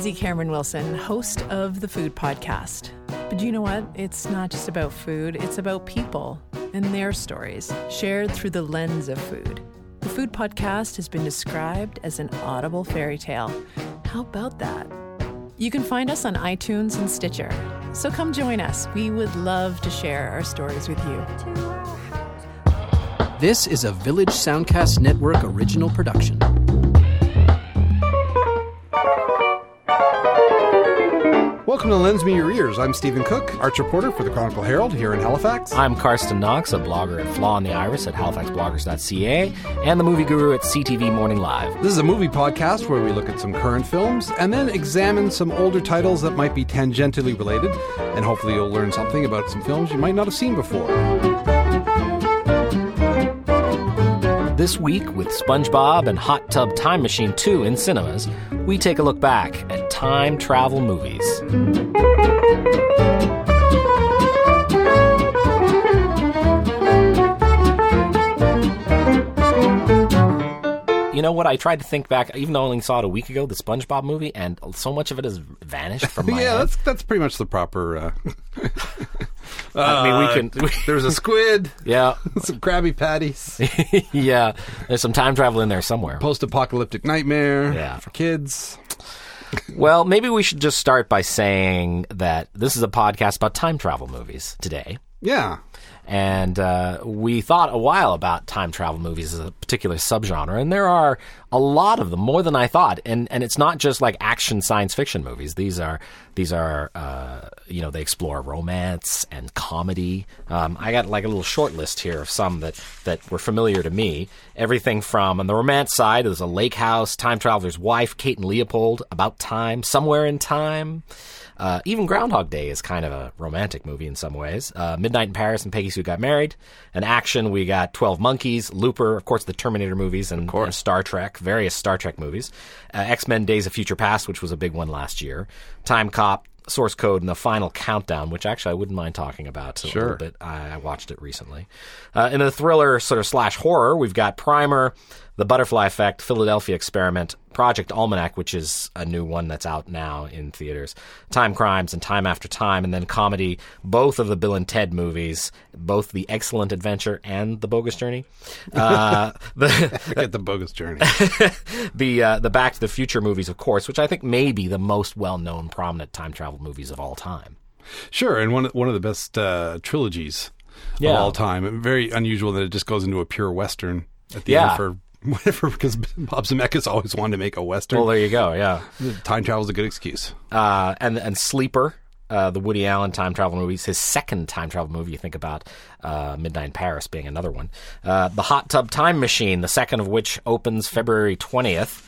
Lindsay Cameron Wilson, host of the Food Podcast. But you know what? It's not just about food, it's about people and their stories, shared through the lens of food. The Food Podcast has been described as an audible fairy tale. How about that? You can find us on iTunes and Stitcher. So come join us. We would love to share our stories with you. This is a Village Soundcast Network original production. Welcome to Lends Me Your Ears. I'm Stephen Cook, arts reporter for the Chronicle Herald here in Halifax. I'm Carsten Knox, a blogger at Flaw in the Iris at halifaxbloggers.ca, and the movie guru at CTV Morning Live. This is a movie podcast where we look at some current films and then examine some older titles that might be tangentially related, and hopefully you'll learn something about some films you might not have seen before. This week, with SpongeBob and Hot Tub Time Machine 2 in cinemas, we take a look back at time travel movies. You know what? I tried to think back, even though I only saw it a week ago, the SpongeBob movie, and so much of it has vanished from my yeah, head. that's that's pretty much the proper. Uh, I mean, we can. there's a squid, yeah, some Krabby Patties, yeah. There's some time travel in there somewhere. post-apocalyptic nightmare Yeah. for kids. Well, maybe we should just start by saying that this is a podcast about time travel movies today. Yeah, And uh, we thought a while about time travel movies as a particular subgenre, and there are a lot of them, more than I thought. And and it's not just like action science fiction movies. These are these are uh, you know they explore romance and comedy. Um, I got like a little short list here of some that that were familiar to me. Everything from on the romance side, there's a Lake House, Time Traveler's Wife, Kate and Leopold, About Time, Somewhere in Time. Uh, even Groundhog Day is kind of a romantic movie in some ways. Uh, Midnight in Paris and Peggy Sue Got Married. An action, we got 12 Monkeys, Looper, of course, the Terminator movies, and, and Star Trek, various Star Trek movies. Uh, X Men Days of Future Past, which was a big one last year. Time Cop, Source Code, and The Final Countdown, which actually I wouldn't mind talking about a Sure. little bit. I, I watched it recently. Uh, in the thriller sort of slash horror, we've got Primer, The Butterfly Effect, Philadelphia Experiment, Project Almanac, which is a new one that's out now in theaters, Time Crimes, and Time After Time, and then comedy, both of the Bill and Ted movies, both The Excellent Adventure and The Bogus Journey. Uh, the, I get the bogus journey. the uh, the Back to the Future movies, of course, which I think may be the most well known prominent time travel movies of all time. Sure, and one one of the best uh, trilogies Yeah. of all time. Very unusual that it just goes into a pure western at the Yeah. end for whatever because Bob Zemeckis always wanted to make a western. Well, there you go. Yeah. Time travel is a good excuse. uh, and and Sleeper, uh, the Woody Allen time travel movies, his second time travel movie. You think about uh, Midnight in Paris being another one. Uh, the Hot Tub Time Machine, the second of which opens February twentieth.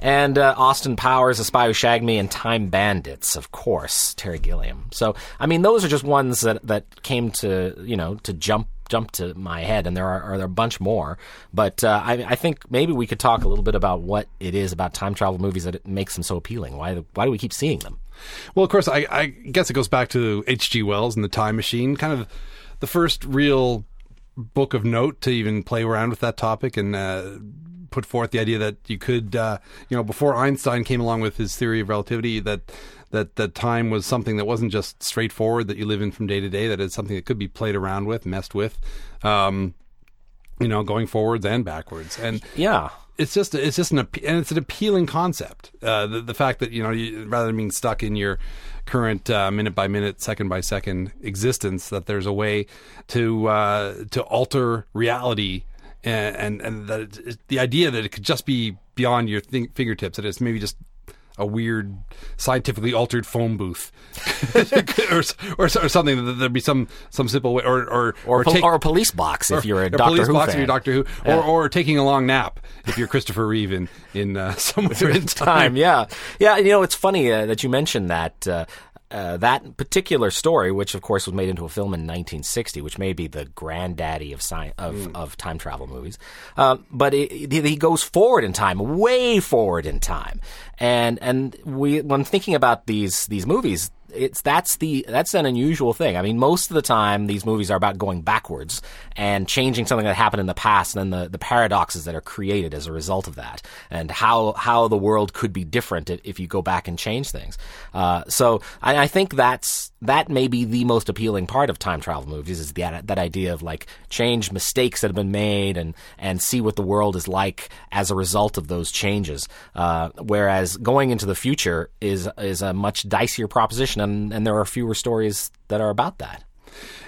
And uh, Austin Powers, A Spy Who Shagged Me, and Time Bandits, of course, Terry Gilliam. So, I mean, those are just ones that, that came to, you know, to jump jump to my head, and there are, are a bunch more. But uh, I, I think maybe we could talk a little bit about what it is about time travel movies that makes them so appealing. Why why do we keep seeing them? Well, of course, I, I guess it goes back to H.G. Wells and the Time Machine, kind of the first real book of note to even play around with that topic and uh, put forth the idea that you could, uh, you know, before Einstein came along with his theory of relativity, that that that time was something that wasn't just straightforward that you live in from day to day. That it's something that could be played around with, messed with, um, you know, going forwards and backwards. And Yeah. it's just it's just an and it's an appealing concept. Uh, the the fact that you know you, rather than being stuck in your current uh, minute by minute, second by second existence, that there's a way to uh, to alter reality. And and, and that it, the idea that it could just be beyond your fingertips, that it's maybe just a weird scientifically altered phone booth, or, or, or something that there'd be some some simple way, or or Or, pol- take- or a police box if you're a or Doctor police Who box fan. if you're Doctor Who, or, or taking a long nap if you're Christopher Reeve in in uh, somewhere in time. time. Yeah, yeah. You know, it's funny uh, that you mentioned that. Uh, uh, that particular story, which of course was made into a film in 1960, which may be the granddaddy of sci- of, Hmm. of time travel movies, uh, but he goes forward in time, way forward in time, and and we when thinking about these these movies, it's that's the that's an unusual thing. I mean, most of the time these movies are about going backwards and changing something that happened in the past, and then the, the paradoxes that are created as a result of that, and how how the world could be different if, you go back and change things. Uh, so I, I think that's that may be the most appealing part of time travel movies is that that idea of like change mistakes that have been made and and see what the world is like as a result of those changes. Uh, whereas going into the future is is a much dicier proposition, and, and there are fewer stories that are about that.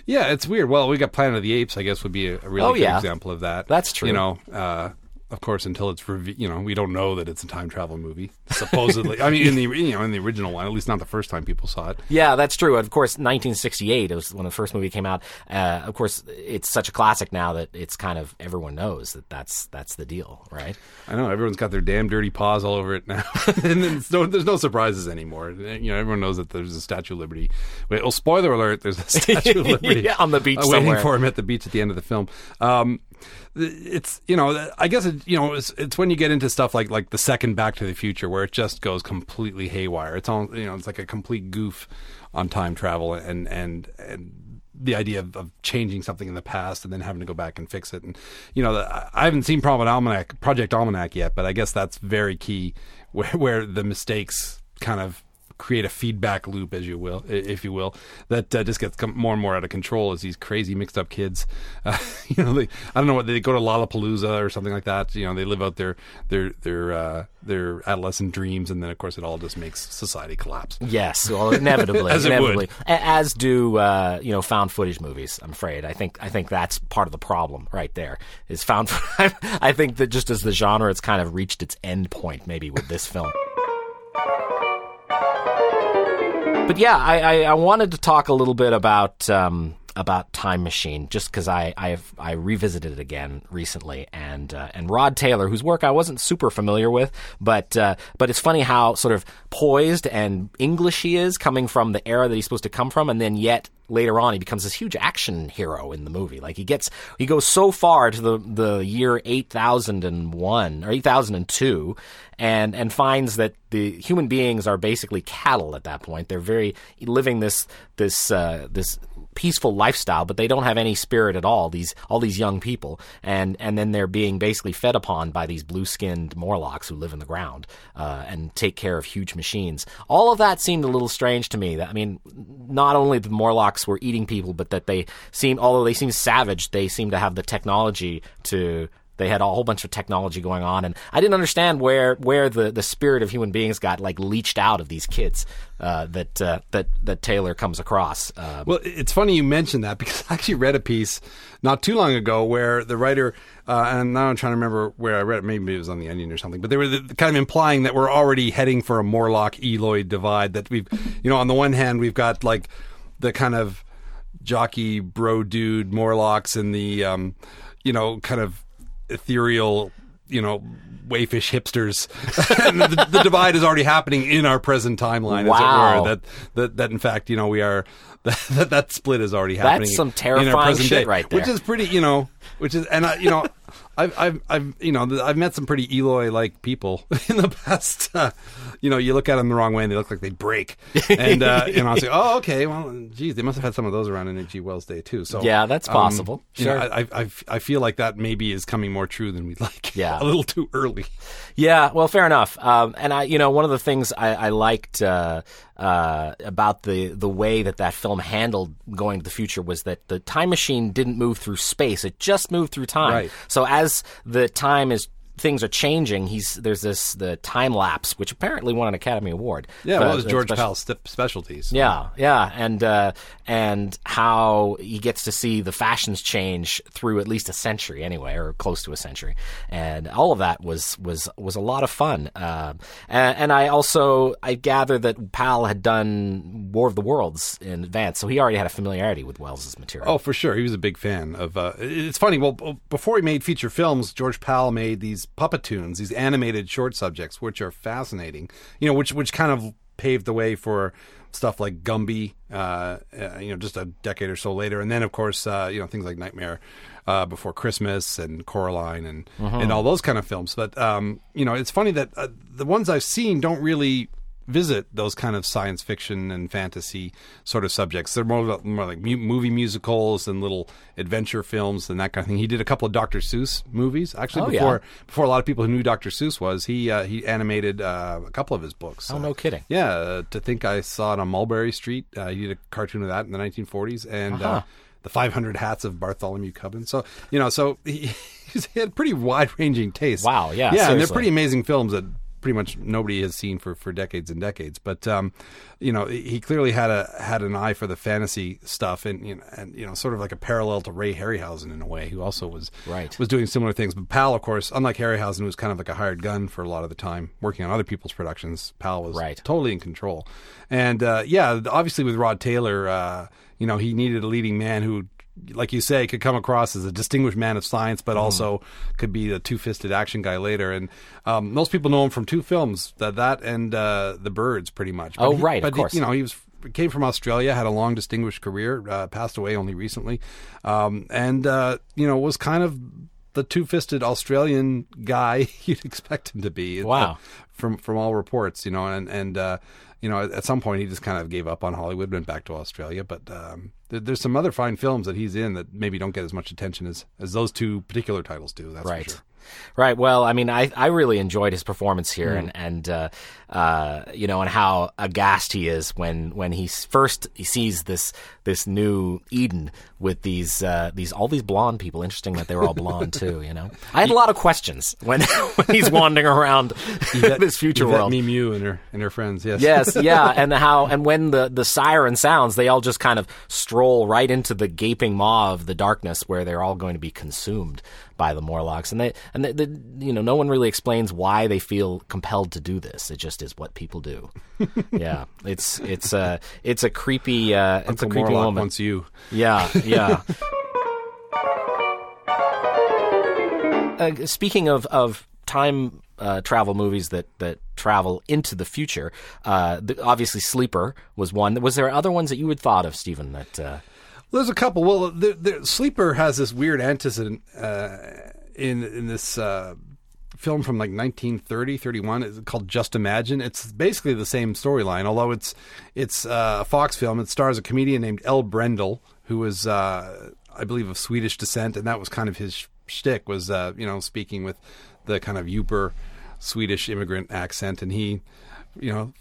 Yeah, it's weird. Well, we got Planet of the Apes. I guess would be a, a really Oh, good yeah. example of that. That's true. You know, uh, of course, until it's reve- you know we don't know that it's a time travel movie. Supposedly, I mean, in the you know in the original one, at least not the first time people saw it. Yeah, that's true. Of course, 1968 it was when the first movie came out. Uh, of course, it's such a classic now that it's kind of everyone knows that that's that's the deal, right? I know everyone's got their damn dirty paws all over it now, and then no, there's no surprises anymore. You know, everyone knows that there's a Statue of Liberty. Wait, oh, spoiler alert! There's a Statue of Liberty Yeah, on the beach uh, waiting somewhere. for him at the beach at the end of the film. Um, it's you know, I guess it, you know, it's, it's when you get into stuff like like the second Back to the Future where it just goes completely haywire. It's all you know, it's like a complete goof on time travel and and and the idea of, of changing something in the past and then having to go back and fix it. And you know, the, I haven't seen Project Almanac, Project Almanac yet, but I guess that's very key, where where the mistakes kind of create a feedback loop, as you will, if you will, that uh, just gets more and more out of control as these crazy mixed up kids, uh, you know, they I don't know what they go to Lollapalooza or something like that. You know, they live out their their their uh, their adolescent dreams, and then of course it all just makes society collapse. Yes, well, inevitably, As inevitably, as do uh, you know found footage movies. I'm afraid. I think I think that's part of the problem right there. Is found. I think that just as the genre, it's kind of reached its end point, maybe with this film. But yeah, I, I, I wanted to talk a little bit about um, about Time Machine, just because I I've, I revisited it again recently, and uh, and Rod Taylor, whose work I wasn't super familiar with, but uh, but it's funny how sort of poised and English he is, coming from the era that he's supposed to come from, and then yet later on he becomes this huge action hero in the movie. Like he gets he goes so far to the the year eight thousand and one or eight thousand and two, and and finds that the human beings are basically cattle at that point. They're very living this this uh, this peaceful lifestyle, but they don't have any spirit at all. These all these young people, and and then they're being basically fed upon by these blue skinned Morlocks who live in the ground uh, and take care of huge machines. All of that seemed a little strange to me. I mean, not only the Morlocks were eating people, but that they seem, although they seem savage, they seem to have the technology to they had a whole bunch of technology going on, and I didn't understand where where the, the spirit of human beings got like leached out of these kids uh, that uh, that that Taylor comes across. Uh, Well, it's funny you mentioned that because I actually read a piece not too long ago where the writer, uh, and now I'm trying to remember where I read it. Maybe it was on the Onion or something, but they were the, kind of implying that we're already heading for a Morlock Eloi divide. That we've, you know, on the one hand we've got like the kind of jockey bro dude Morlocks and the, um, you know, kind of ethereal, you know. Wayfish hipsters. and the, the divide is already happening in our present timeline, Wow. as it were. That that that in fact, you know, we are that that split is already happening. That's some in our terrifying present shit day, right there. Which is pretty, you know, which is and I, you know, I've I've I've you know I've met some pretty Eloi like people in the past. Uh, you know, you look at them the wrong way and they look like they break. And uh, know, I was like, oh, okay, well, geez, they must have had some of those around in H.G. Wells' day too. So Yeah, that's um, possible. know, Sure. I, I I I feel like that maybe is coming more true than we'd like. Yeah. a little too early. Yeah, well, fair enough. Um, and I, you know, one of the things I, I liked uh, uh, about the the way that that film handled going to the future was that the time machine didn't move through space; it just moved through time. Right. So as the time is things are changing, he's there's this the time lapse, which apparently won an Academy Award. Yeah, well, it was George special- Pal's st- specialties. yeah, yeah, and uh, and how he gets to see the fashions change through at least a century, anyway, or close to a century, and all of that was was was a lot of fun. Uh, and, and I also I gather that Powell had done War of the Worlds in advance, so he already had a familiarity with Wells's material. Oh, for sure. He was a big fan of. Uh, it's funny. Well, before he made feature films, George Pal made these Puppetoons, these animated short subjects, which are fascinating. You know, which which kind of paved the way for stuff like Gumby. Uh, uh, you know, just a decade or so later, and then of course, uh, you know, things like Nightmare uh, Before Christmas and Coraline and and all those kind of films. But um, you know, it's funny that uh, the ones I've seen don't really visit those kind of science fiction and fantasy sort of subjects. They're more, more like mu- movie musicals and little adventure films and that kind of thing. He did a couple of Dr. Seuss movies actually Oh, yeah. before before a lot of people who knew Dr. Seuss was. He uh, he animated uh, a couple of his books. Oh, Uh, no kidding. yeah, uh, to think I saw it on Mulberry Street. Uh, he did a cartoon of that in the 1940s, and uh Uh-huh. the 500 Hats of Bartholomew Cubbins. So you know, so he, he had pretty wide-ranging tastes. Wow, yeah, yeah, and they're pretty amazing films that pretty much nobody has seen for, for decades and decades. But um, you know, he clearly had a had an eye for the fantasy stuff, and you know, and you know, sort of like a parallel to Ray Harryhausen in a way, who also was Right. was doing similar things. But Pal, of course, unlike Harryhausen, who was kind of like a hired gun for a lot of the time, working on other people's productions, Pal was Right. totally in control. And uh, yeah, obviously with Rod Taylor, uh, you know, he needed a leading man who, like you say, could come across as a distinguished man of science, Mm-hmm. but also could be the two-fisted action guy later. And um, most people know him from two films, that that and uh, The Birds, pretty much. But Oh, he- right, of but he- course. you know, he was came from Australia, had a long distinguished career, uh, passed away only recently, um, and uh, you know was kind of the two-fisted Australian guy you'd expect him to be. Wow. from from all reports, you know, and and uh, you know at, some point he just kind of gave up on Hollywood, went back to Australia. But um, there, there's some other fine films that he's in that maybe don't get as much attention as as those two particular titles do. That's right For sure. Right well i mean i, I really enjoyed his performance here Mm. and and uh, uh, you know and how aghast he is when when he first he sees this this new eden with these uh, these all these blonde people interesting that they were all blonde too you know i had a lot of questions when when he's wandering around this future Yvette world Mimieux and her and her friends. Yes. yes, yeah, and how and when the the siren sounds, they all just kind of stroll right into the gaping maw of the darkness where they're all going to be consumed by the Morlocks, and they and they, they, you know no one really explains why they feel compelled to do this. It just is what people do. yeah, it's it's a it's a creepy uh, it's a creepy Morlock moment. wants you. Yeah, yeah. uh, speaking of of time uh, travel movies that that travel into the future, uh, the, obviously Sleeper was one. Was there other ones that you had thought of, Stephen? That uh, Well, there's a couple. Well, the, the Sleeper has this weird antecedent uh, in in this uh, film from like 1930, 31. It's called Just Imagine. It's basically the same storyline, although it's it's uh, a Fox film. It stars a comedian named El Brendel, who was, uh, I believe, of Swedish descent, and that was kind of his sh- shtick was, uh, you know, speaking with the kind of Uper Swedish immigrant accent, and he, you know,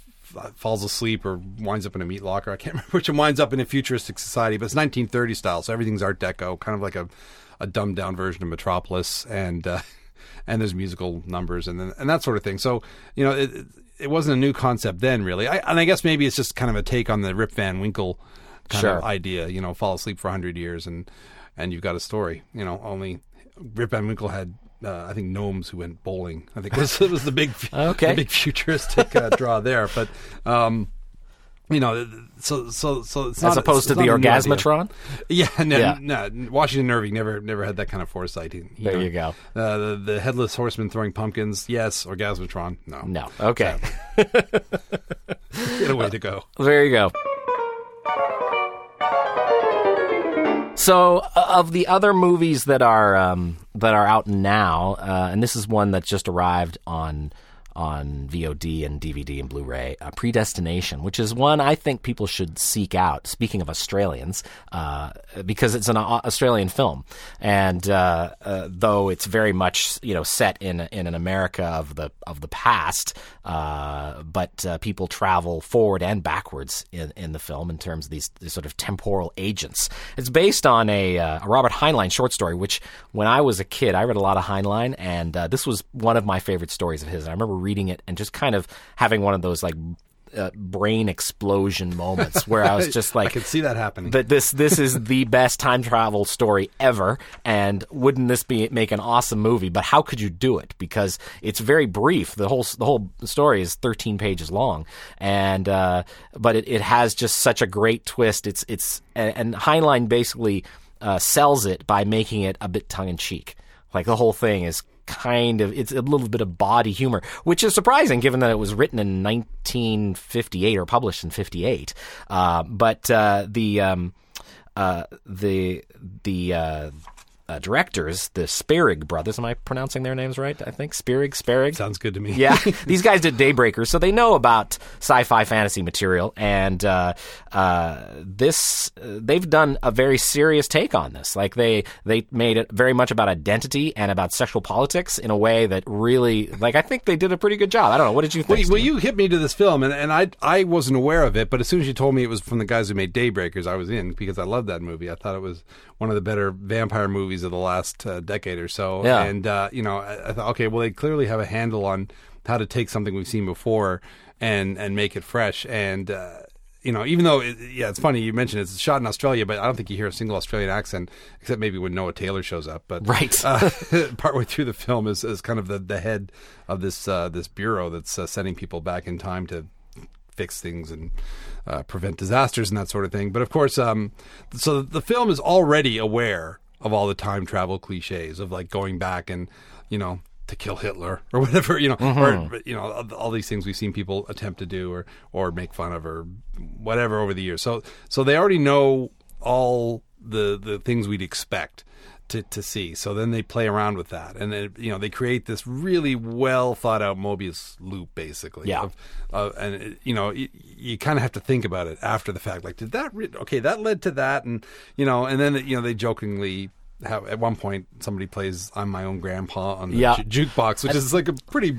falls asleep or winds up in a meat locker. I can't remember which one winds up in a futuristic society, but it's 1930 style, so everything's Art Deco, kind of like a, a dumbed down version of Metropolis, and uh, and there's musical numbers and then, and that sort of thing. So you know, it, it wasn't a new concept then, really. I, and I guess maybe it's just kind of a take on the Rip Van Winkle kind Sure. of idea. You know, fall asleep for hundred years and and you've got a story. You know, only Rip Van Winkle had. Uh, I think gnomes who went bowling. I think was was the big Okay. the big futuristic uh, draw there. But um, you know, so so so it's as not, opposed to the not a new idea. Orgasmatron. Yeah, no, Yeah. no, Washington Irving never never had that kind of foresight. He, he There you go. Uh, the, the headless horseman throwing pumpkins, yes. Orgasmatron, no. No, okay, Get a way to go. there you go. So, uh, of the other movies that are um, that are out now, uh, and this is one that just arrived on on VOD and DVD and Blu-ray, uh, Predestination, which is one I think people should seek out. Speaking of Australians, uh, because it's an Australian film, and uh, uh, though it's very much you know set in in an America of the of the past, uh, but people travel forward and backwards in, in the film in terms of these, these sort of temporal agents. It's based on a, a Robert Heinlein short story, which when I was a kid, I read a lot of Heinlein, and this was one of my favorite stories of his. I remember reading it and just kind of having one of those like uh, brain explosion moments where I was just like, I could see that happening. that this this is the best time travel story ever, and wouldn't this be make an awesome movie? But how could you do it? Because it's very brief. The whole the whole story is 13 pages long, and uh, but it, it has just such a great twist. It's it's and, and Heinlein basically uh, sells it by making it a bit tongue in cheek. Like the whole thing is kind of it's a little bit of body humor, which is surprising given that it was written in 1958 or published in 58. Uh, but uh, the um, uh, the the uh, directors, the Spierig brothers. Am I pronouncing their names right? I think Spierig, Spierig. Sounds good to me. Yeah, these guys did Daybreakers, so they know about sci-fi fantasy material, and uh, uh, this they've done a very serious take on this. Like they they made it very much about identity and about sexual politics in a way that really, like, I think they did a pretty good job. I don't know. What did you Well, think? you- well, you hit me to this film, and, and I I wasn't aware of it, but as soon as you told me it was from the guys who made Daybreakers, I was in because I love that movie. I thought it was one of the better vampire movies of the last uh, decade or so. Yeah. And uh, you know, I, I thought, okay, well, they clearly have a handle on how to take something we've seen before and and make it fresh. And uh, you know, even though it, yeah, it's funny you mentioned it's shot in Australia, but I don't think you hear a single Australian accent except maybe when Noah Taylor shows up. But Right. uh, partway through the film is, is kind of the, the head of this uh, this bureau that's uh, sending people back in time to fix things and uh, prevent disasters and that sort of thing. But of course, um, so the film is already aware of all the time travel cliches of like going back and you know to kill Hitler or whatever you know or mm-hmm. you know all- all these things we've seen people attempt to do or or make fun of or whatever over the years. So so they already know all the the things we'd expect to, to see. So then they play around with that, and then you know they create this really well thought out Mobius loop, basically. Yeah. Of, uh, and it, you know you, you kind of have to think about it after the fact. Like, did that? Re- okay, that led to that, and you know, and then you know they jokingly. Have, at one point, somebody plays "I'm my own grandpa" on the Yeah. ju- jukebox, which is like a pretty,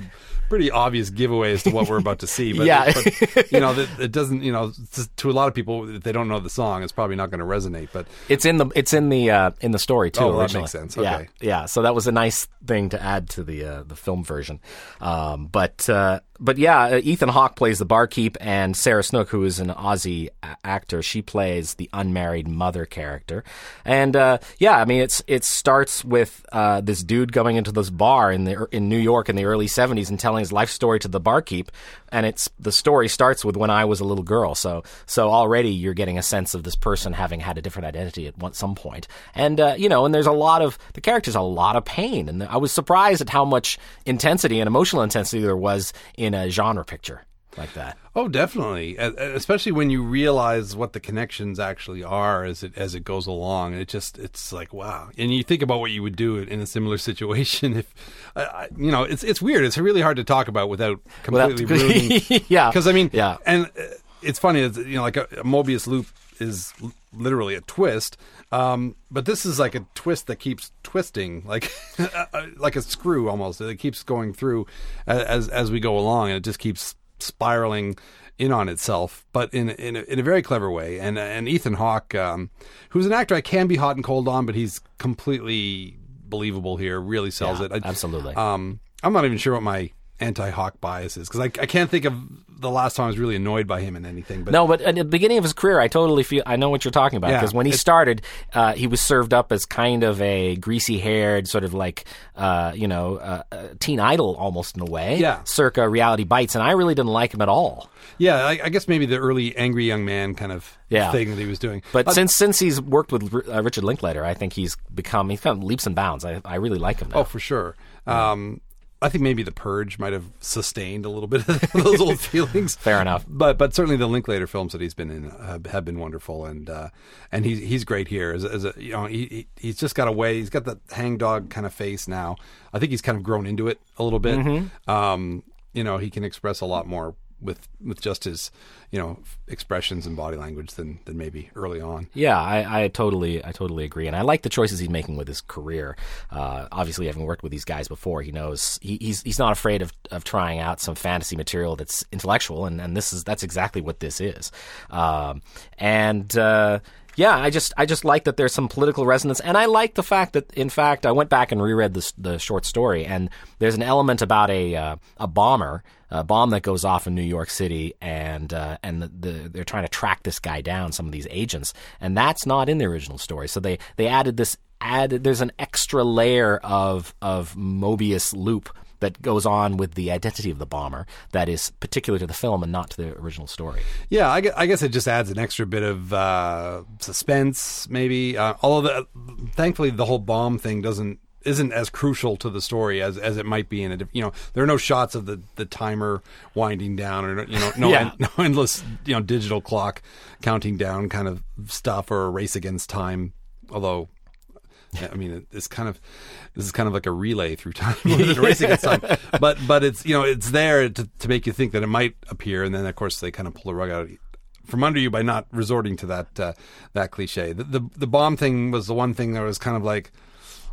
pretty obvious giveaway as to what we're about to see. But, Yeah. but, you know, that it doesn't. You know, to- a lot of people, if they don't know the song, it's probably not going to resonate. But It's in the it's in the uh, in the story too. Oh, well, that makes sense. Yeah, yeah. So that was a nice thing to add to the uh, the film version. Um, but uh, but yeah, uh, Ethan Hawke plays the barkeep, and Sarah Snook, who is an Aussie a- actor, she plays the unmarried mother character. And uh, yeah, I mean, it's it starts with uh, this dude going into this bar in the in New York in the early '70s and telling his life story to the barkeep. And it's the story starts with when I was a little girl. So so already you're getting a sense of this person having had a different identity at one, some point. And uh, you know, and there's a lot of the characters a lot of pain, and I was surprised at how much intensity and emotional intensity there was in a genre picture like that. Oh, definitely. Especially when you realize what the connections actually are as it as it goes along. It just it's like wow. And you think about what you would do in a similar situation if, I- you know, it's it's weird. It's really hard to talk about without completely ruining. yeah, Because I mean, yeah. and uh, it's funny. It's, you know, like a, a Mobius loop is literally a twist. Um, but this is like a twist that keeps twisting, like like a screw almost. It keeps going through as as we go along, and it just keeps spiraling in on itself, but in in a, in a very clever way. And and Ethan Hawke, um, who's an actor I can be hot and cold on, but he's completely believable here. Really sells Yeah, it. I- absolutely. Um, I'm not even sure what my anti-Hawke biases because I, I can't think of the last time I was really annoyed by him in anything. But No, but at the beginning of his career, I totally feel I know what you're talking about Yeah, because when he started, uh, he was served up as kind of a greasy-haired, sort of like uh, you know, uh, uh, teen idol almost in a way, Yeah. circa Reality Bites, and I really didn't like him at all. yeah, I, I guess maybe the early angry young man kind of Yeah. thing that he was doing. But Uh, since since he's worked with uh, Richard Linklater, I think he's become he's kind of leaps and bounds. I, I really like him now. Oh, for sure. Um, I think maybe the Purge might have sustained a little bit of those old feelings. Fair enough. But but certainly the Linklater films that he's been in have, have been wonderful, and uh, and he's he's great here. As, as a, you know, he, he he's just got a way. He's got that hangdog kind of face now. I think he's kind of grown into it a little bit. Mm-hmm. Um, you know, he can express a lot more with with just his you know expressions and body language than than maybe early on. Yeah, I, I totally, I totally agree, and I like the choices he's making with his career. Uh, obviously, having worked with these guys before, he knows he, he's he's not afraid of, of trying out some fantasy material that's intellectual, and, and this is that's exactly what this is. Um, and uh, yeah, I just I just like that there's some political resonance, and I like the fact that in fact I went back and reread the the short story, and there's an element about a uh, a bomber. A bomb that goes off in New York City, and uh, and the, the, they're trying to track this guy down. Some of these agents, and that's not in the original story. So they they added this added. There's an extra layer of of Mobius loop that goes on with the identity of the bomber that is particular to the film and not to the original story. Yeah, I, I guess it just adds an extra bit of uh, suspense, maybe. Uh, although, the, thankfully, the whole bomb thing doesn't isn't as crucial to the story as, as it might be in a you know there are no shots of the, the timer winding down or you know no Yeah. en- no endless you know digital clock counting down kind of stuff or a race against time although I mean, it's kind of this is kind of like a relay through time, racing against time. But but it's you know it's there to to make you think that it might appear, and then of course they kind of pull the rug out from under you by not resorting to that uh, that cliche. The, the the bomb thing was the one thing that was kind of like.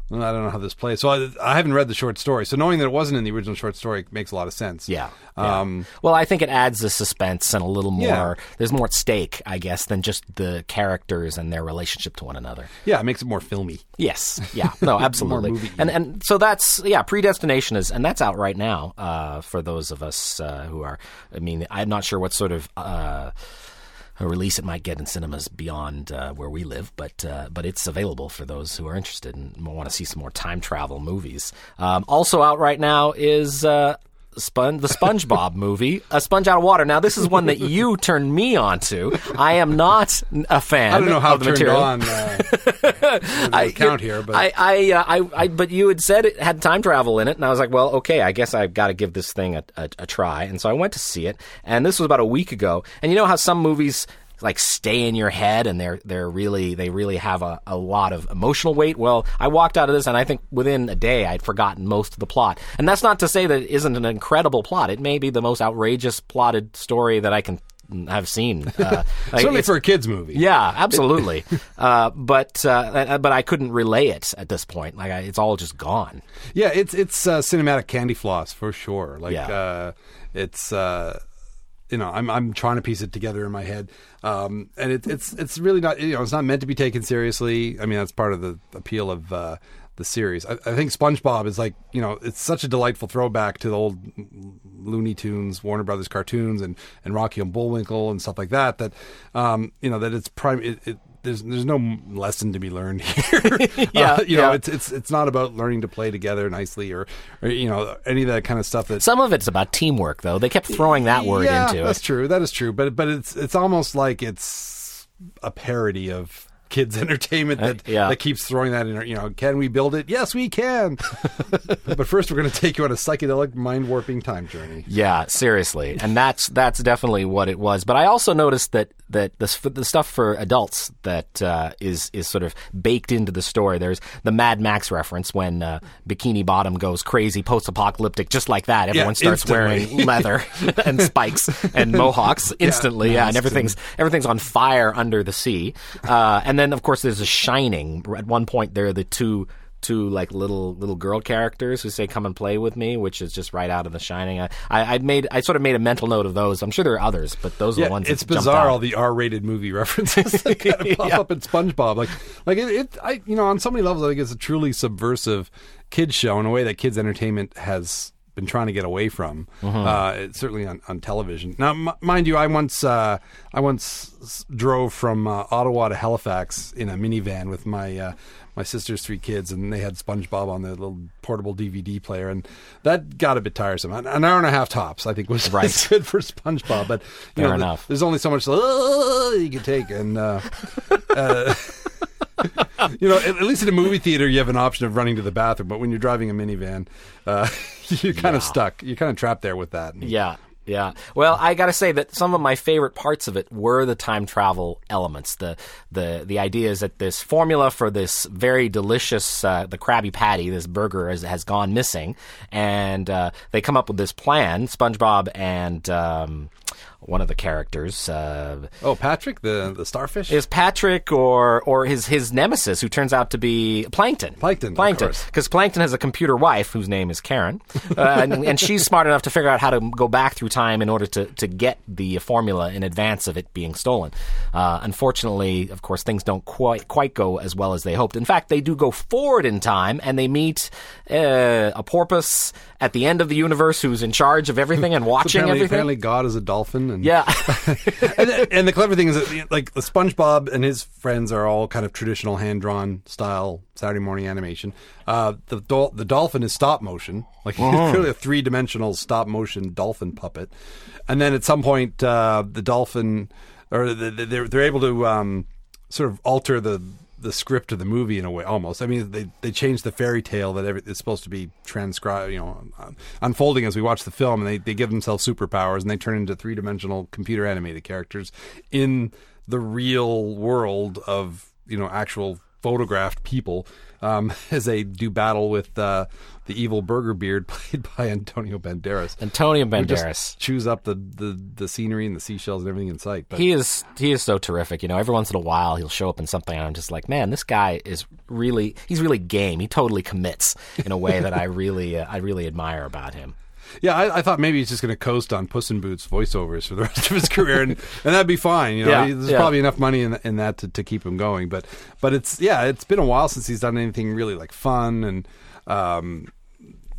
I don't know how this plays. So I, I haven't read the short story. So knowing that it wasn't in the original short story makes a lot of sense. Yeah. yeah. Um, well, I think it adds the suspense and a little more. Yeah. There's more at stake, I guess, than just the characters and their relationship to one another. yeah, it makes it more filmy. Yes. Yeah. No, absolutely. and and so that's yeah, predestination is and that's out right now uh, for those of us uh, who are. I mean, I'm not sure what sort of. Uh, a release it might get in cinemas beyond uh, where we live, but uh, but it's available for those who are interested and want to see some more time travel movies. Um, also out right now is uh, Spon- the SpongeBob movie, A Sponge Out of Water. Now this is one that you turned me on to. I am not a fan. I don't know how the turned material. on uh, the count here, but I, I, uh, I, I, but you had said it had time travel in it, and I was like, well, okay, I guess I've got to give this thing a, a, a try. And so I went to see it, and this was about a week ago. And you know how some movies like stay in your head and they're they're really they really have a, a lot of emotional weight. Well, I walked out of this and I think within a day I'd forgotten most of the plot. And that's not to say that it isn't an incredible plot. It may be the most outrageous plotted story that I can have seen. Uh, like, certainly for a kids movie. yeah, absolutely. uh, but uh, but I couldn't relay it at this point. Like I, it's all just gone. Yeah, it's it's uh, cinematic candy floss for sure. Like Yeah. uh, it's uh, you know I'm I'm trying to piece it together in my head, um, and it, it's it's really not you know it's not meant to be taken seriously. I mean that's part of the appeal of uh, the series. I, I think SpongeBob is like you know it's such a delightful throwback to the old Looney Tunes, Warner Brothers cartoons, and and Rocky and Bullwinkle and stuff like that. That um, you know that it's prime. It, it, there's there's no lesson to be learned here. Yeah, Uh, you know yeah. it's it's it's not about learning to play together nicely or, or you know any of that kind of stuff that Some of it's about teamwork, though. They kept throwing that word into it. yeah, into that's it. true that is true but but it's it's almost like it's a parody of kids entertainment that yeah. that keeps throwing that in you know can we build it yes we can but first we're going to take you on a psychedelic mind warping time journey Yeah, seriously, and that's that's definitely what it was. But I also noticed that that the, the stuff for adults that uh, is is sort of baked into the story. There's the Mad Max reference when uh, Bikini Bottom goes crazy, post-apocalyptic, just like that. Everyone starts instantly. wearing leather and spikes and mohawks instantly. Yeah, and everything's everything's on fire under the sea. Uh, and then of course there's a Shining. At one point there are the two two like little little girl characters who say come and play with me which is just right out of the shining i i I'd made i sort of made a mental note of those i'm sure there are others but those are yeah, the ones it's bizarre all the R-rated movie references that kind of pop Yeah. up in SpongeBob. Like, like it, it, I, you know, on so many levels, I think it's a truly subversive kids show in a way that kids entertainment has been trying to get away from. Mm-hmm. Uh, certainly on, on television. Now, m- mind you, I once, uh, I once s- drove from uh, Ottawa to Halifax in a minivan with my. Uh, my sister's three kids, and they had SpongeBob on their little portable DVD player, and that got a bit tiresome. An, an hour and a half tops, I think, was Right. good for SpongeBob. But you Fair know, the- enough. there's only so much uh, you can take, and uh, uh, you know, at, at least in a movie theater, you have an option of running to the bathroom. But when you're driving a minivan, uh, you're kind of stuck. You're kind of trapped there with that. Yeah, yeah. Well, I got to say that some of my favorite parts of it were the time travel elements. The the the idea is that this formula for this very delicious uh, the Krabby Patty, this burger, has, has gone missing, and uh, they come up with this plan. SpongeBob and um, one of the characters. Uh, Oh, Patrick, the the starfish. is Patrick or or his his nemesis, who turns out to be Plankton. Plankton, Plankton, because Plankton has a computer wife whose name is Karen, uh, and, and she's smart enough to figure out how to go back through time in order to to get the formula in advance of it being stolen. Uh, unfortunately, of course, things don't quite quite go as well as they hoped. In fact, they do go forward in time, and they meet uh, a porpoise at the end of the universe who's in charge of everything and watching apparently, everything. apparently, God is a dolphin, and yeah. and, the- and the clever thing is that like SpongeBob and his friends are all kind of traditional hand drawn style Saturday morning animation. Uh, the dol- the dolphin is stop motion, like he's clearly a three dimensional stop motion dolphin puppet. And then at some point, uh, the dolphin or the, the, they're they're able to um, sort of alter the the script of the movie in a way almost. I mean, they they changed the fairy tale that every, it's supposed to be transcribed, you know, unfolding as we watch the film, and they, they give themselves superpowers and they turn into three dimensional computer animated characters in the real world of you know actual photographed people um, as they do battle with uh, the evil Burger Beard played by Antonio Banderas. Antonio Banderas. chews up the, the, the scenery and the seashells and everything in sight. But He is he is so terrific. You know, every once in a while he'll show up in something, and I'm just like, man, this guy is really he's really game. He totally commits in a way that I really uh, I really admire about him. Yeah, I, I thought maybe he's just going to coast on Puss in Boots voiceovers for the rest of his career, and, and that'd be fine. You know, Yeah, there's yeah. probably enough money in, in that to, to keep him going. But but it's yeah, it's been a while since he's done anything really like fun and um,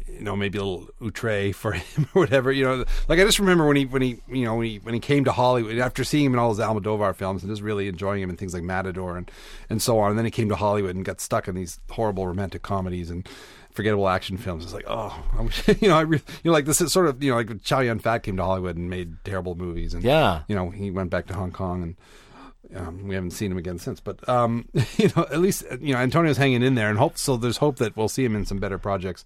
you know maybe a little outre for him or whatever. You know, like I just remember when he when he you know when he when he came to Hollywood after seeing him in all his Almodovar films and just really enjoying him in things like Matador and and so on. And then he came to Hollywood and got stuck in these horrible romantic comedies and forgettable action films. It's like, oh, I wish, you know, I re- you know, like this is sort of, you know, like Chow Yun Fat came to Hollywood and made terrible movies, and Yeah. you know, he went back to Hong Kong, and um, we haven't seen him again since. But um, you know, at least you know, Antonio's hanging in there, and hope so. There's hope that we'll see him in some better projects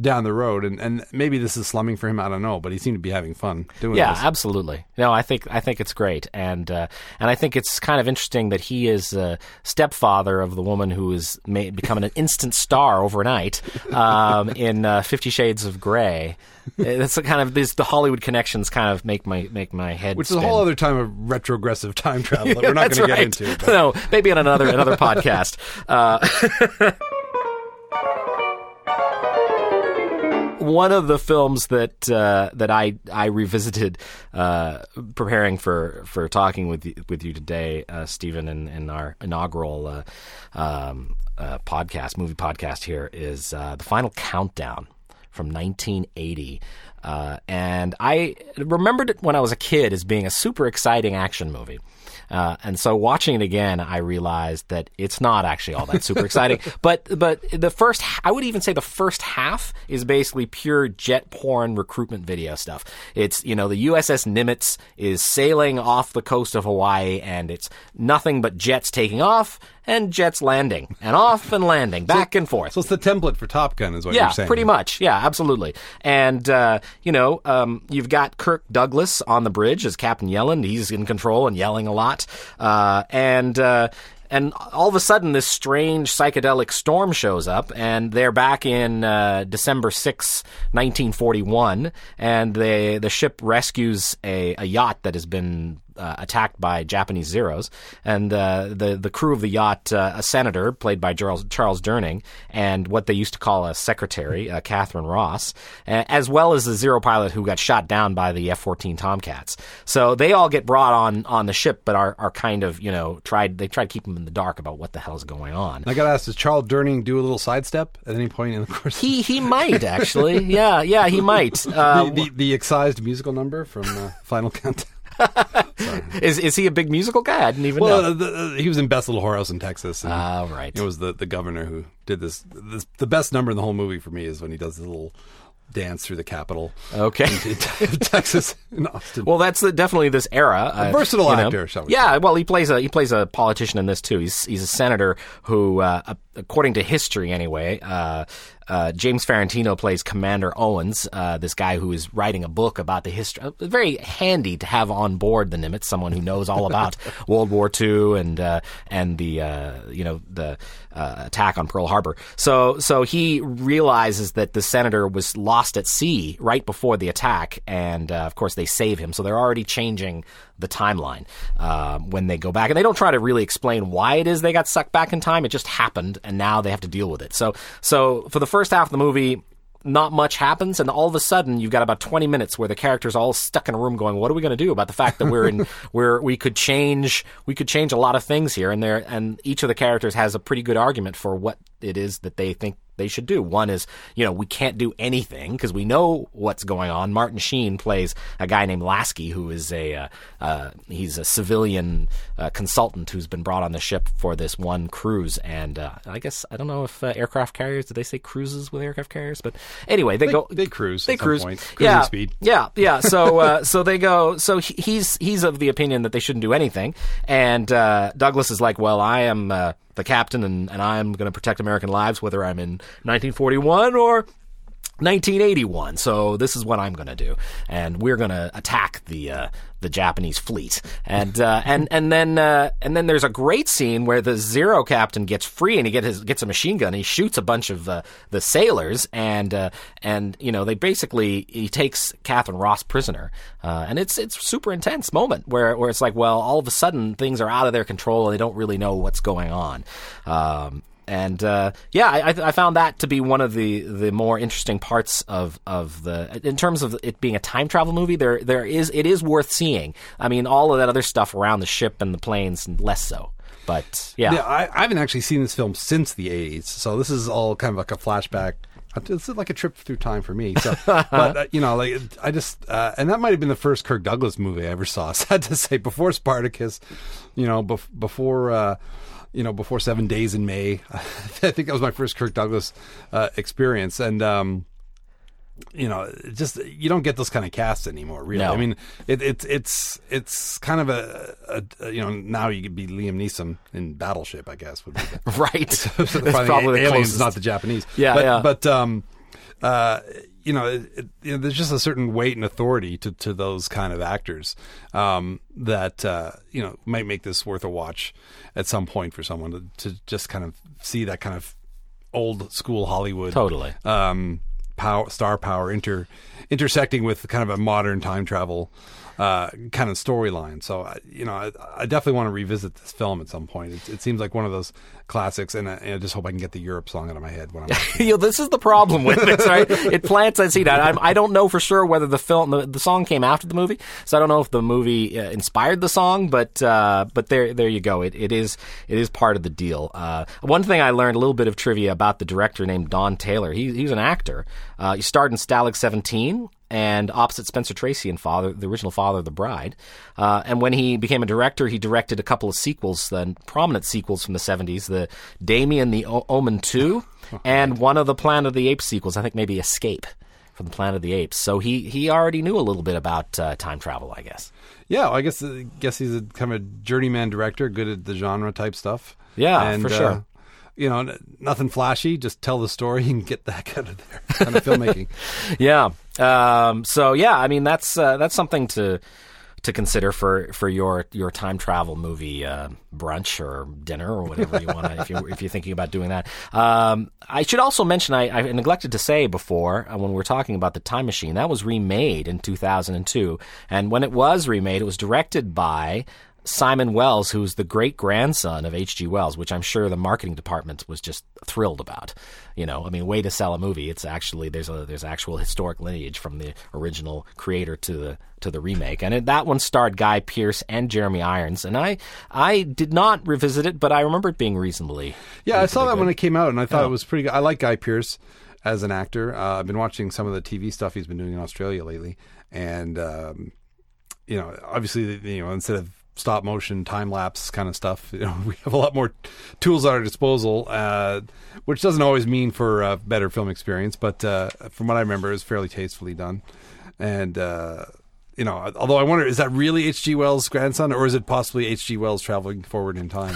down the road, and and maybe this is slumming for him. I don't know, but he seemed to be having fun doing Yeah, this. absolutely. No, I think I think it's great, and uh, and I think it's kind of interesting that he is a stepfather of the woman who is made, becoming an instant star overnight um, in uh, Fifty Shades of Grey. That's kind of these the Hollywood connections kind of make my make my head. Which is a whole other time of retrogressive time travel that we're not going to get into. But. no, maybe on another another podcast. Uh, one of the films that uh, that I I revisited uh, preparing for, for talking with you, with you today, uh, Stephen, in, in our inaugural uh, um, uh, podcast, movie podcast here is uh, the Final Countdown from 1980. Uh, and I remembered it when I was a kid as being a super exciting action movie. Uh, and so watching it again, I realized that it's not actually all that super exciting. But but the first, I would even say the first half is basically pure jet porn recruitment video stuff. It's you know the USS Nimitz is sailing off the coast of Hawaii, and it's nothing but jets taking off and jets landing and off and landing back and forth So it's the template for Top Gun, is what yeah, you're saying. Yeah, pretty much. Yeah, absolutely. And uh, you know, um, you've got Kirk Douglas on the bridge as Captain Yelland. He's in control and yelling a lot. Uh, and uh, and all of a sudden, this strange psychedelic storm shows up, and they're back in uh, December 6, 1941, and they, the ship rescues a, a yacht that has been uh, attacked by Japanese Zeros, and uh, the the crew of the yacht, uh, a senator played by Charles Charles Durning, and what they used to call a secretary, uh, Katharine Ross, uh, as well as the Zero pilot who got shot down by the F-14 Tomcats. So they all get brought on on the ship, but are are kind of you know tried they try to keep them in the dark about what the hell's going on. I got to ask: Does Charles Durning do a little sidestep at any point in the course? He he might actually, yeah, yeah, he might. Uh, the, the, the excised musical number from uh, Final Countdown. is is he a big musical guy? I didn't even Well, know. uh, the, uh, he was in Best Little Whorehouse in Texas. And Ah, right. It was the, the governor who did this, this. The best number in the whole movie for me is when he does the little dance through the Capitol Okay. Texas in Austin. Well, that's the, definitely this era. A versatile actor, shall we Yeah, well, he plays a he plays a politician in this too. He's he's a senator who, uh, according to history anyway, uh, uh, James Farentino plays Commander Owens, uh, this guy who is writing a book about the history. Uh, very handy to have on board the Nimitz, someone who knows all about World War II and uh, and the uh, you know the uh, attack on Pearl Harbor. So so he realizes that the senator was lost at sea right before the attack, and uh, of course they save him. So they're already changing the timeline uh, when they go back, and they don't try to really explain why it is they got sucked back in time. It just happened, and now they have to deal with it. So so for the first half of the movie not much happens, and all of a sudden you've got about twenty minutes where the characters all stuck in a room going, "What are we going to do about the fact that we're in where we could change we could change a lot of things here?" And there and each of the characters has a pretty good argument for what it is that they think they should do. One is, you know, we can't do anything because we know what's going on. Martin Sheen plays a guy named Lasky, who is a uh, uh, he's a civilian uh, consultant who's been brought on the ship for this one cruise. And uh, I guess I don't know if uh, aircraft carriers did they say cruises with aircraft carriers, but anyway, they, They- go they cruise They cruise. yeah, speed. yeah, yeah. So uh, so they go. So he's he's of the opinion that they shouldn't do anything, and uh, Douglas is like, well, I am uh, the captain, and, and I am going to protect American lives, whether I'm in 1941 or 1981. So this is what I'm going to do, and we're going to attack the uh, the Japanese fleet. And uh, and and then uh, and then there's a great scene where the Zero captain gets free and he get his gets a machine gun. And he shoots a bunch of uh, the sailors, and uh, and you know they basically he takes Katharine Ross prisoner, uh, and it's it's super intense moment where where it's like well all of a sudden things are out of their control and they don't really know what's going on. Um, and uh, yeah, I, I found that to be one of the, the more interesting parts of, of the in terms of it being a time travel movie. There there is it is worth seeing. I mean, all of that other stuff around the ship and the planes, less so. But yeah, Yeah, I, I haven't actually seen this film since the '80s, so this is all kind of like a flashback. It's like a trip through time for me. So, but uh, you know, like I just, uh, and that might have been the first Kirk Douglas movie I ever saw. Sad to say, before Spartacus, you know, bef- before. Uh, you know, before Seven Days in May, I think that was my first Kirk Douglas uh, experience, and um, you know, just you don't get those kind of casts anymore. Really, No. I mean, it, it's it's it's kind of a, a, you know now you could be Liam Neeson in Battleship, I guess would be the, right. so That's probably, the aliens, closest. not the Japanese. Yeah, but, yeah. But um, uh, you know, it, it, you know, there's just a certain weight and authority to, to those kind of actors um, that uh, you know might make this worth a watch at some point for someone to, to just kind of see that kind of old school Hollywood Totally. um, power, star power inter intersecting with kind of a modern time travel uh, kind of storyline. So you know, I, I definitely want to revisit this film at some point. It, it seems like one of those classics, and I, and I just hope I can get the Europe song out of my head when I'm. you know, this is the problem with this, right? It plants I see that seed. I, I don't know for sure whether the film, the, the song came after the movie, so I don't know if the movie uh, inspired the song, but uh, but there there you go. It, it is it is part of the deal. Uh, one thing I learned a little bit of trivia about the director named Don Taylor. He, he's an actor. Uh, he starred in Stalag Seventeen. And opposite Spencer Tracy and Father, the original Father of the Bride, uh, and when he became a director, he directed a couple of sequels, then prominent sequels from the '70s: the Damien the o- Omen Two, and one of the Planet of the Apes sequels. I think maybe Escape from the Planet of the Apes. So he he already knew a little bit about uh, time travel, I guess. yeah, I guess I guess he's a kind of a journeyman director, good at the genre type stuff. Yeah, and, for uh, sure. you know, n- nothing flashy. Just tell the story and get the heck out of there. Kind of filmmaking. Yeah. Um, so yeah, I mean that's uh, that's something to to consider for, for your your time travel movie uh, brunch or dinner or whatever you want if you if you're thinking about doing that. Um, I should also mention I, I neglected to say before uh, when we were talking about the Time Machine that was remade in 2002, and when it was remade, it was directed by. Simon Wells, who's the great grandson of H.G. Wells, which I'm sure the marketing department was just thrilled about. You know, I mean, way to sell a movie. It's actually there's a there's actual historic lineage from the original creator to the to the remake, and it, that one starred Guy Pearce and Jeremy Irons. And I I did not revisit it, but I remember it being reasonably. Yeah, I saw that reasonably when it came out, and I thought it was pretty good. I like Guy Pearce as an actor. Uh, I've been watching some of the TV stuff he's been doing in Australia lately, and um, you know, obviously, you know, instead of stop motion, time lapse kind of stuff, you know, we have a lot more tools at our disposal, uh, which doesn't always mean for a better film experience, but uh, from what I remember, it's fairly tastefully done, and. Uh, you know, although I wonder, is that really H.G. Wells' grandson, or is it possibly H.G. Wells traveling forward in time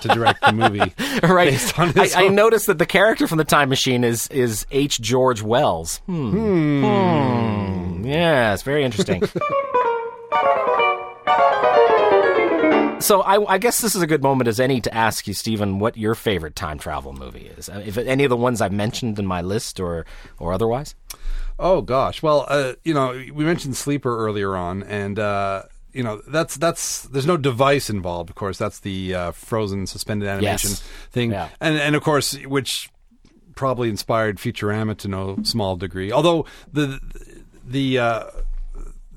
to direct the movie? right. I, I noticed that the character from the Time Machine is is H. George Wells. Hmm. Hmm. Yeah, it's very interesting. So I, I guess this is a good moment as any to ask you, Stephen, what your favorite time travel movie is. Uh, If any of the ones I've mentioned in my list or or otherwise. Oh gosh. Well, uh, you know, we mentioned Sleeper earlier on, and uh, you know that's that's there's no device involved. Of course, that's the uh, frozen suspended animation Yes. thing, Yeah. and and of course, which probably inspired Futurama to no small degree. Although the the uh,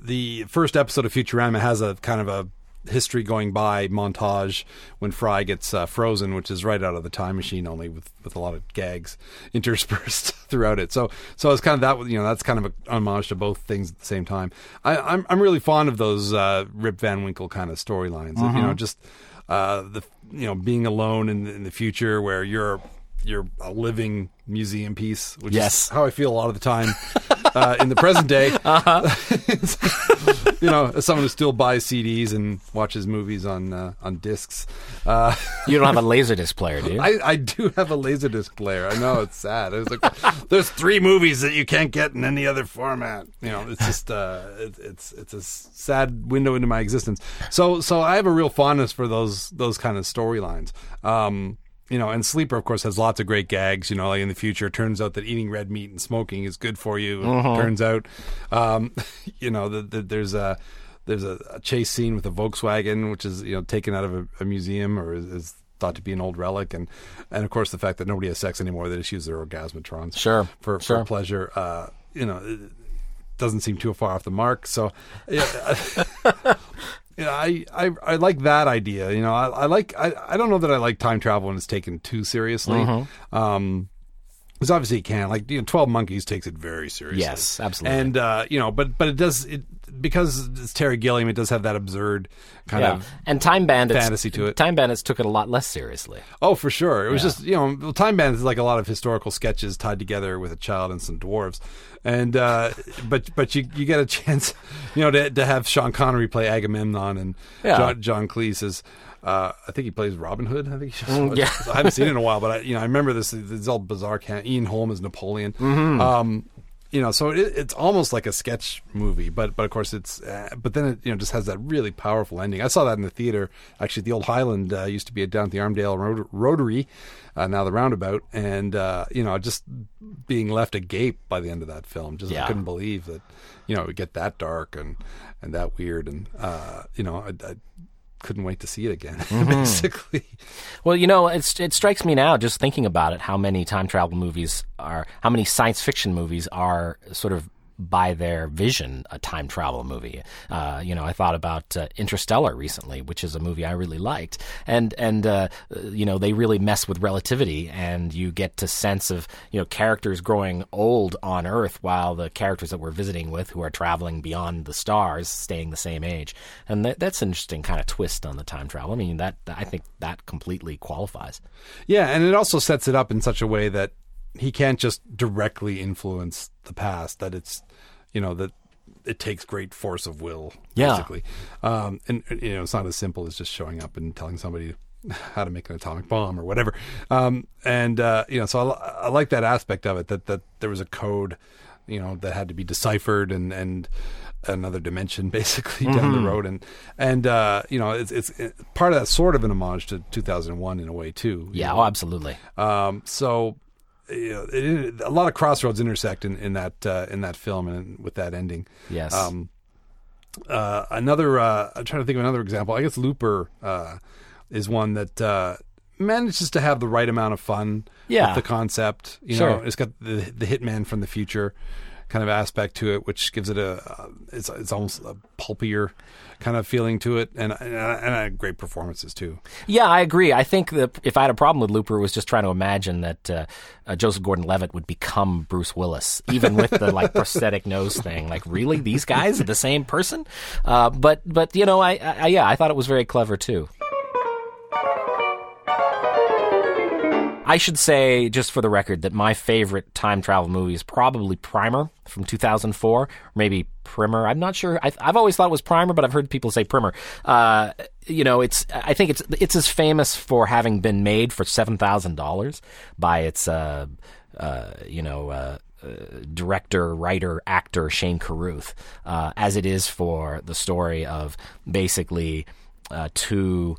the first episode of Futurama has a kind of a history going by montage when Fry gets uh, frozen, which is right out of the time machine, only with, with a lot of gags interspersed throughout it. So so it's kind of that you know that's kind of a homage to both things at the same time. I, I'm I'm really fond of those uh, Rip Van Winkle kind of storylines. You know, just uh, the you know being alone in, in the future where you're you're a living museum piece, which Yes. is how I feel a lot of the time uh, in the present day. you know, as someone who still buys CDs and watches movies on uh, on discs, uh, You don't have a laserdisc player, do you? I, I do have a laserdisc player. I know it's sad. It's like there's three movies that you can't get in any other format. You know, it's just uh, it, it's it's a sad window into my existence. So so I have a real fondness for those those kind of storylines. Um, you know, and Sleeper, of course, has lots of great gags. You know, like in the future, it turns out that eating red meat and smoking is good for you. It turns out, um, you know, that the, there's a there's a, a chase scene with a Volkswagen, which is you know taken out of a, a museum or is, is thought to be an old relic, and and of course the fact that nobody has sex anymore; they just use their orgasmatrons, Sure, for sure. for pleasure. Uh, you know, it doesn't seem too far off the mark. So, yeah. Yeah, I, I I like that idea. You know, I, I like I, I don't know that I like time travel when it's taken too seriously. Mm-hmm. Um, because obviously it can. Like you know, Twelve Monkeys takes it very seriously. Yes, absolutely. And uh, you know, but but it does it because it's Terry Gilliam. It does have that absurd kind yeah. of and Time Bandits fantasy to it. Time Bandits took it a lot less seriously. Oh, for sure. It was just you know, well, Time Bandits is like a lot of historical sketches tied together with a child and some dwarves, and uh, but but you you get a chance, you know, to to have Sean Connery play Agamemnon and Yeah. John, John Cleese is. Uh, I think he plays Robin Hood. I think he Mm, yeah. I haven't seen it in a while, but I, you know, I remember this. This all bizarre. Can- Ian Holm is Napoleon. Mm-hmm. Um, you know, so it, it's almost like a sketch movie, but but of course it's uh, but then it you know just has that really powerful ending. I saw that in the theater. Actually, the old Highland uh, used to be down at the Armdale Rot- Rotary, uh, now the Roundabout, and uh, you know just being left agape by the end of that film. Just Yeah. I couldn't believe that you know it would get that dark and and that weird, and uh, you know I, I couldn't wait to see it again. Mm-hmm. Basically, Well, you know, it's, it strikes me now just thinking about it how many time travel movies are, how many science fiction movies are sort of by their vision a time travel movie. Uh, you know, I thought about uh, Interstellar recently, which is a movie I really liked, and and uh, you know they really mess with relativity, and you get to sense of you know characters growing old on Earth while the characters that we're visiting with, who are traveling beyond the stars, staying the same age, and that, that's an interesting kind of twist on the time travel. I mean, that I think that completely qualifies. Yeah, and it also sets it up in such a way that he can't just directly influence the past. That it's, you know, that it takes great force of will, Yeah. basically. Um, and you know, it's not as simple as just showing up and telling somebody how to make an atomic bomb or whatever. Um, and uh, you know, so I, I like that aspect of it. That that there was a code, you know, that had to be deciphered and and another dimension basically down the road and and uh you know it's it's it, part of that sort of an homage to 2001 in a way too Yeah, oh, absolutely. Um, so you know, it, a lot of crossroads intersect in, in that uh, in that film and with that ending. Yes. Um, uh, another, uh, I'm trying to think of another example. I guess Looper uh, is one that uh, manages to have the right amount of fun Yeah. with the concept. You Sure. know, it's got the the hitman from the future kind of aspect to it, which gives it a uh, it's it's almost a pulpier kind of feeling to it, and and, and great performances too. Yeah, I agree. I think that if I had a problem with Looper, it was just trying to imagine that uh, uh, Joseph Gordon-Levitt would become Bruce Willis, even with the like prosthetic nose thing. Like, really, these guys are the same person? Uh, but but you know, I, I yeah, I thought it was very clever too. I should say, just for the record, that my favorite time travel movie is probably Primer from 2004, or maybe Primer. I'm not sure. I, I've always thought it was Primer, but I've heard people say Primer. Uh, you know, it's. I think it's it's as famous for having been made for seven thousand dollars by its, uh, uh, you know. Uh, uh, director, writer, actor Shane Carruth, uh, as it is for the story of basically uh, two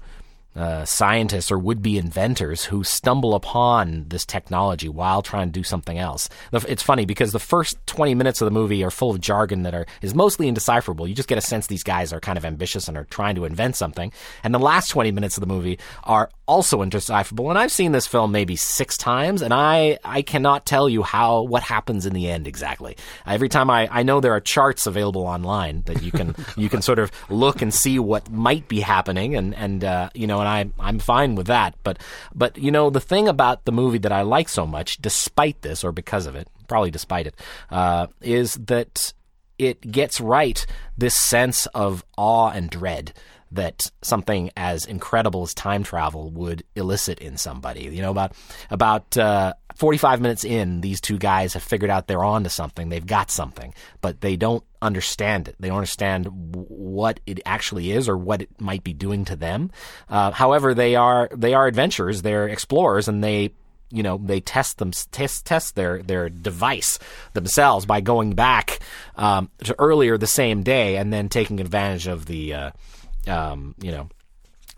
uh, scientists or would-be inventors who stumble upon this technology while trying to do something else. It's funny because the first 20 minutes of the movie are full of jargon that are is mostly indecipherable. You just get a sense these guys are kind of ambitious and are trying to invent something. And the last 20 minutes of the movie are also indecipherable. And I've seen this film maybe six times, and I I cannot tell you how what happens in the end exactly. Every time I I know there are charts available online that you can you can sort of look and see what might be happening, and and uh, you know, and I I'm fine with that. But but you know, the thing about the movie that I like so much, despite this or because of it, probably despite it, uh, is that it gets right this sense of awe and dread that something as incredible as time travel would elicit in somebody. You know, about about uh, 45 minutes in, these two guys have figured out they're onto something. They've got something, but they don't understand it. They don't understand w- what it actually is or what it might be doing to them. Uh, however, they are they are adventurers. They're explorers, and they you know they test them test test their their device themselves by going back um, to earlier the same day and then taking advantage of the uh, um, you know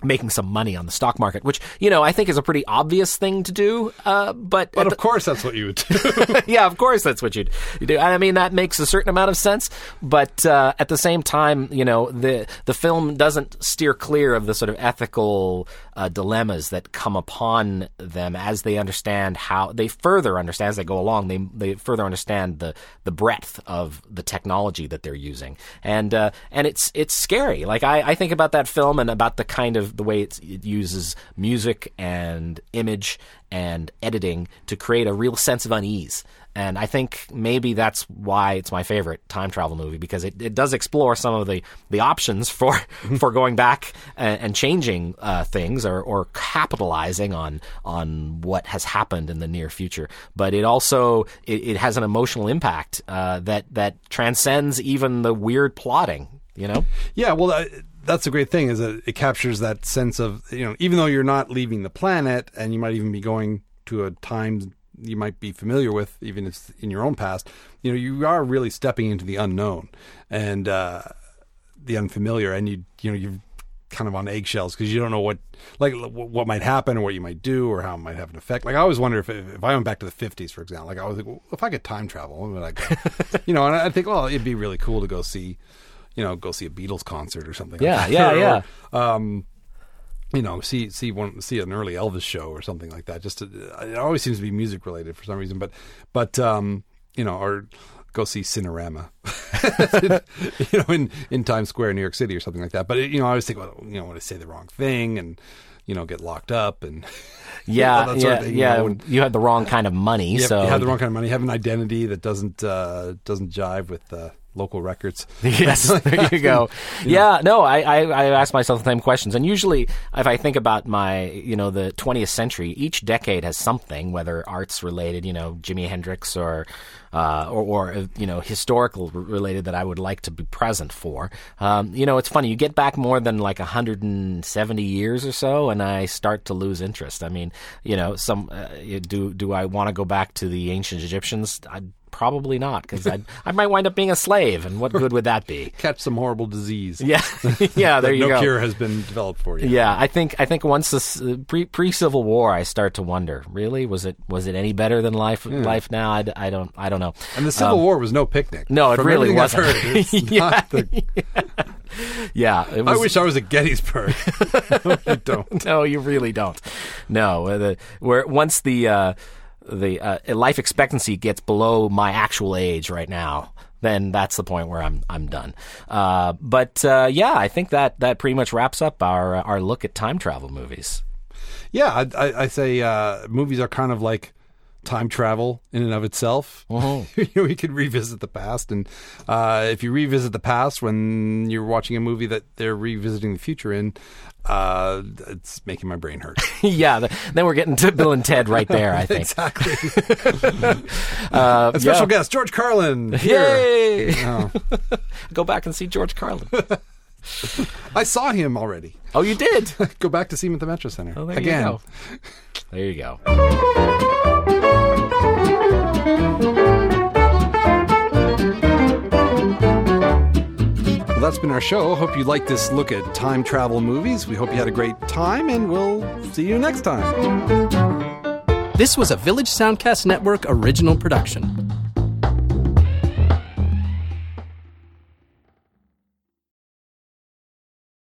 making some money on the stock market, which you know I think is a pretty obvious thing to do. Uh, but But of course, that's what you would do. yeah, of course that's what you'd you do. I mean, that makes a certain amount of sense. But uh, at the same time, you know, the the film doesn't steer clear of the sort of ethical uh, dilemmas that come upon them as they understand how they further understand as they go along. They they further understand the the breadth of the technology that they're using, and uh, and it's it's scary. Like I, I think about that film and about the kind of the way it uses music and image and editing to create a real sense of unease. And I think maybe that's why it's my favorite time travel movie because it, it does explore some of the, the options for for going back and, and changing uh, things or, or capitalizing on on what has happened in the near future. But it also it, it has an emotional impact uh, that that transcends even the weird plotting. You know? yeah, well, uh, that's a great thing is that it captures that sense of you know even though you're not leaving the planet and you might even be going to a time you might be familiar with, even if it's in your own past, you know, you are really stepping into the unknown and uh, the unfamiliar, and you you know you're kind of on eggshells because you don't know what like what might happen or what you might do or how it might have an effect. Like I always wonder if if I went back to the fifties, for example, like I was like, well, if I could time travel, when would I go? you know, and I think, well, it'd be really cool to go see, you know, go see a Beatles concert or something. Yeah, like that. yeah, Or, yeah. Um, you know, see see one see an early Elvis show or something like that. Just to, it always seems to be music related for some reason, but but um, you know, or go see Cinerama, you know, in in Times Square, New York City, or something like that. But it, you know, I always think, well, you know, want to say the wrong thing and you know get locked up and Yeah, yeah, of thing, you yeah. know, when- you had the wrong kind of money, you have, so you have the wrong kind of money, you have an identity that doesn't uh, doesn't jive with uh, local records. yes, there you go. Yeah, no, I, I, I ask myself the same questions, and usually, if I think about my, you know, the 20th century, each decade has something, whether arts related, you know, Jimi Hendrix, or, uh, or, or you know, historical related that I would like to be present for. Um, you know, it's funny. You get back more than like 170 years or so, and I start to lose interest. I mean, you know, some uh, do do I want to go back to the ancient Egyptians? I Probably not, because I I might wind up being a slave, and what good would that be? Catch some horrible disease. Yeah, yeah. There you no go. cure has been developed for you. Yeah, I think I think once this uh, pre pre Civil War, I start to wonder. Really, was it was it any better than life life now? I, I don't I don't know. And the Civil War was no picnic. Um, no, it From really wasn't. heard, it's Yeah. the- Yeah, it I wish I was at Gettysburg. I don't. no, you really don't. No, uh, the, where once the uh, the uh, life expectancy gets below my actual age right now, then that's the point where I'm I'm done. Uh, but uh, yeah, I think that that pretty much wraps up our our look at time travel movies. Yeah, I, I, I say uh, movies are kind of like time travel in and of itself. Mm-hmm. know, we could revisit the past, and uh, if you revisit the past when you're watching a movie that they're revisiting the future in, uh, it's making my brain hurt. yeah, the, then we're getting to Bill and Ted right there. I think. exactly. Uh, A special yeah. guest, George Carlin. Here. Yay! Oh. Go back and see George Carlin. I saw him already. Oh, you did. Go back to see him at the Metro Center Oh, there again. you go. There you go. Well, that's been our show. Hope you liked this look at time travel movies. We hope you had a great time, and we'll see you next time. This was a Village Soundcast Network original production.